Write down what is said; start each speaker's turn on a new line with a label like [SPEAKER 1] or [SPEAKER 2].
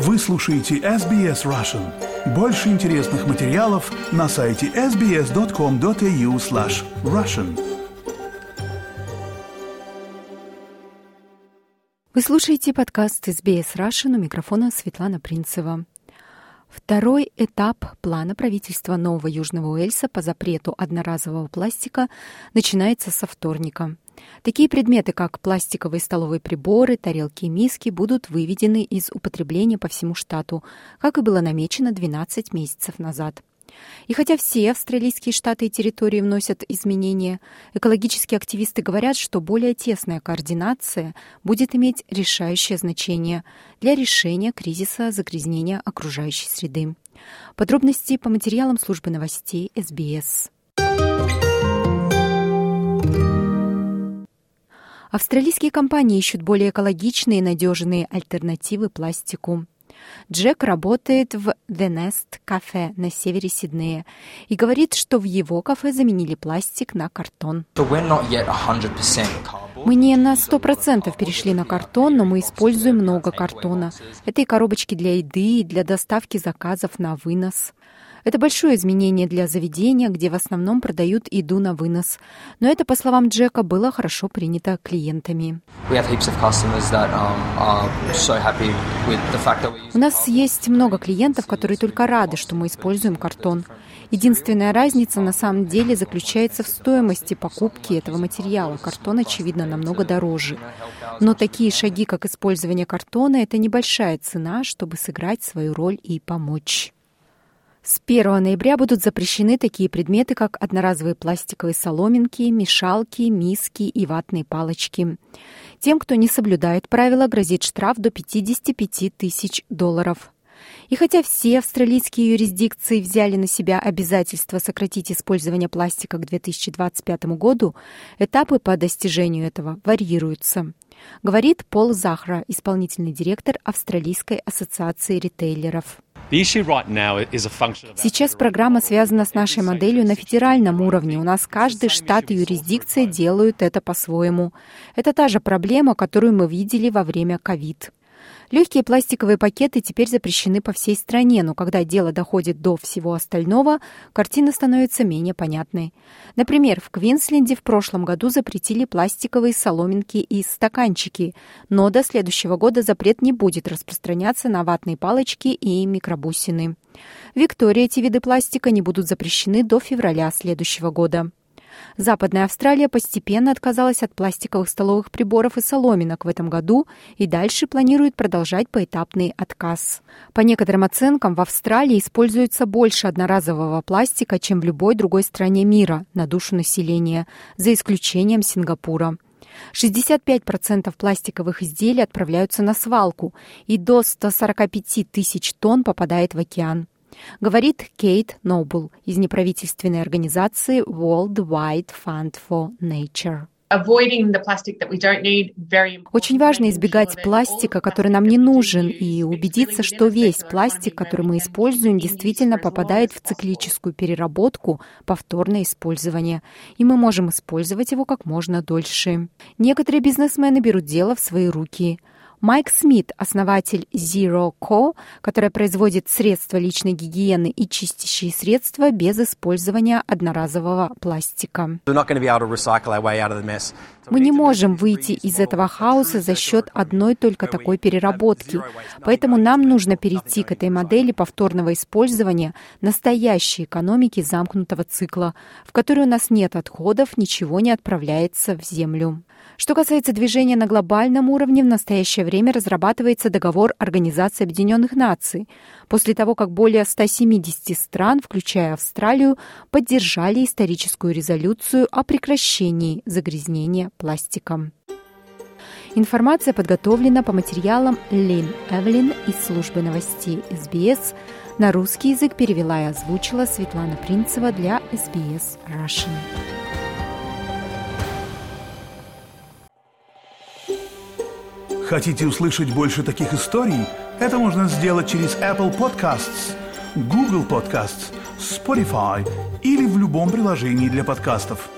[SPEAKER 1] Вы слушаете SBS Russian. Больше интересных материалов на сайте sbs.com.au slash russian.
[SPEAKER 2] Вы слушаете подкаст SBS Russian у микрофона Светлана Принцева. Второй этап плана правительства Нового Южного Уэльса по запрету одноразового пластика начинается со вторника. Такие предметы, как пластиковые столовые приборы, тарелки и миски, будут выведены из употребления по всему штату, как и было намечено 12 месяцев назад. И хотя все австралийские штаты и территории вносят изменения, экологические активисты говорят, что более тесная координация будет иметь решающее значение для решения кризиса загрязнения окружающей среды. Подробности по материалам службы новостей СБС. Австралийские компании ищут более экологичные и надежные альтернативы пластику. Джек работает в The Nest кафе на севере Сиднея и говорит, что в его кафе заменили пластик на картон. Мы не на 100% перешли на картон, но мы используем много картона. Это и коробочки для еды, и для доставки заказов на вынос. Это большое изменение для заведения, где в основном продают еду на вынос. Но это, по словам Джека, было хорошо принято клиентами. Um, У нас есть много клиентов, которые только рады, что мы используем картон. Единственная разница на самом деле заключается в стоимости покупки этого материала. Картон, очевидно, намного дороже. Но такие шаги, как использование картона, это небольшая цена, чтобы сыграть свою роль и помочь. С 1 ноября будут запрещены такие предметы, как одноразовые пластиковые соломинки, мешалки, миски и ватные палочки. Тем, кто не соблюдает правила, грозит штраф до 55 тысяч долларов. И хотя все австралийские юрисдикции взяли на себя обязательство сократить использование пластика к 2025 году, этапы по достижению этого варьируются, говорит Пол Захра, исполнительный директор Австралийской ассоциации ритейлеров. Сейчас программа связана с нашей моделью на федеральном уровне. У нас каждый штат и юрисдикция делают это по-своему. Это та же проблема, которую мы видели во время ковид. Легкие пластиковые пакеты теперь запрещены по всей стране, но когда дело доходит до всего остального, картина становится менее понятной. Например, в Квинсленде в прошлом году запретили пластиковые соломинки и стаканчики, но до следующего года запрет не будет распространяться на ватные палочки и микробусины. В Виктории эти виды пластика не будут запрещены до февраля следующего года. Западная Австралия постепенно отказалась от пластиковых столовых приборов и соломинок в этом году и дальше планирует продолжать поэтапный отказ. По некоторым оценкам, в Австралии используется больше одноразового пластика, чем в любой другой стране мира на душу населения, за исключением Сингапура. 65% пластиковых изделий отправляются на свалку, и до 145 тысяч тонн попадает в океан говорит Кейт Нобл из неправительственной организации World Wide Fund for Nature. Очень важно избегать пластика, который нам не нужен, и убедиться, что весь пластик, который мы используем, действительно попадает в циклическую переработку, повторное использование, и мы можем использовать его как можно дольше. Некоторые бизнесмены берут дело в свои руки – Майк Смит, основатель Zero Co., которая производит средства личной гигиены и чистящие средства без использования одноразового пластика. Мы не можем выйти из этого хаоса за счет одной только такой переработки. Поэтому нам нужно перейти к этой модели повторного использования настоящей экономики замкнутого цикла, в которой у нас нет отходов, ничего не отправляется в землю. Что касается движения на глобальном уровне, в настоящее время разрабатывается договор Организации Объединенных Наций, после того, как более 170 стран, включая Австралию, поддержали историческую резолюцию о прекращении загрязнения пластиком. Информация подготовлена по материалам Лин Эвелин из службы новостей СБС. На русский язык перевела и озвучила Светлана Принцева для СБС Russian.
[SPEAKER 1] Хотите услышать больше таких историй? Это можно сделать через Apple Podcasts, Google Podcasts, Spotify или в любом приложении для подкастов.